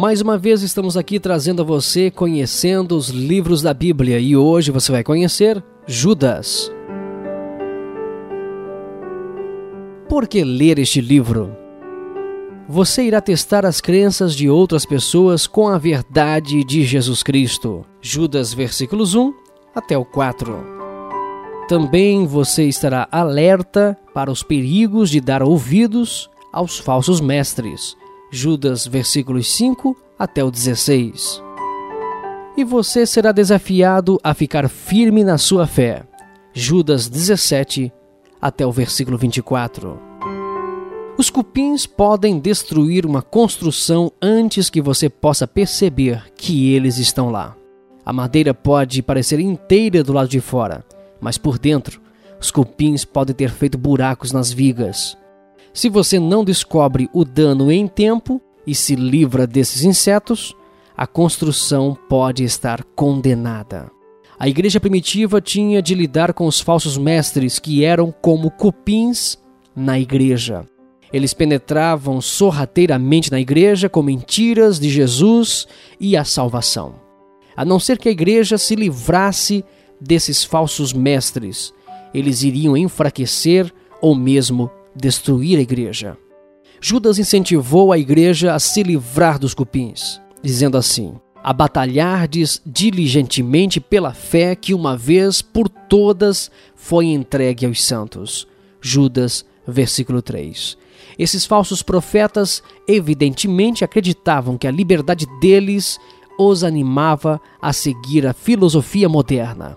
Mais uma vez estamos aqui trazendo a você conhecendo os livros da Bíblia e hoje você vai conhecer Judas. Por que ler este livro? Você irá testar as crenças de outras pessoas com a verdade de Jesus Cristo. Judas versículos 1 até o 4. Também você estará alerta para os perigos de dar ouvidos aos falsos mestres. Judas versículos 5 até o 16. E você será desafiado a ficar firme na sua fé. Judas 17 até o versículo 24. Os cupins podem destruir uma construção antes que você possa perceber que eles estão lá. A madeira pode parecer inteira do lado de fora, mas por dentro, os cupins podem ter feito buracos nas vigas. Se você não descobre o dano em tempo e se livra desses insetos, a construção pode estar condenada. A igreja primitiva tinha de lidar com os falsos mestres que eram como cupins na igreja. Eles penetravam sorrateiramente na igreja com mentiras de Jesus e a salvação. A não ser que a igreja se livrasse desses falsos mestres, eles iriam enfraquecer ou mesmo destruir a igreja. Judas incentivou a igreja a se livrar dos cupins, dizendo assim: a batalhardes diligentemente pela fé que uma vez por todas foi entregue aos santos. Judas, versículo 3. Esses falsos profetas evidentemente acreditavam que a liberdade deles os animava a seguir a filosofia moderna.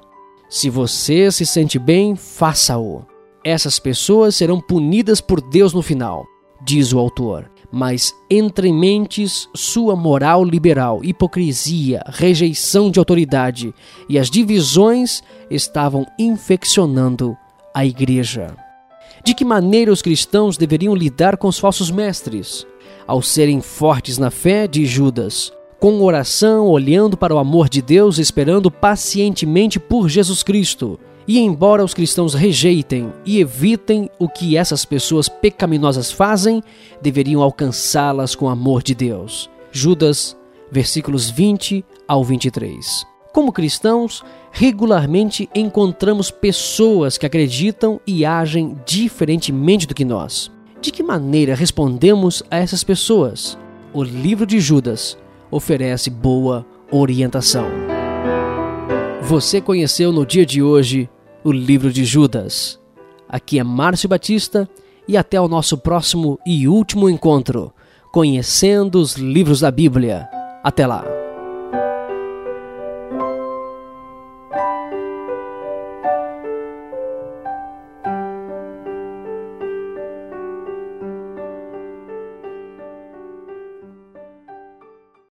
Se você se sente bem, faça-o. Essas pessoas serão punidas por Deus no final, diz o autor. Mas entre mentes sua moral liberal, hipocrisia, rejeição de autoridade e as divisões estavam infeccionando a igreja. De que maneira os cristãos deveriam lidar com os falsos mestres? Ao serem fortes na fé, de Judas, com oração, olhando para o amor de Deus, esperando pacientemente por Jesus Cristo. E embora os cristãos rejeitem e evitem o que essas pessoas pecaminosas fazem, deveriam alcançá-las com o amor de Deus. Judas, versículos 20 ao 23. Como cristãos, regularmente encontramos pessoas que acreditam e agem diferentemente do que nós. De que maneira respondemos a essas pessoas? O livro de Judas oferece boa orientação. Você conheceu no dia de hoje o livro de Judas. Aqui é Márcio Batista e até o nosso próximo e último encontro, conhecendo os livros da Bíblia. Até lá!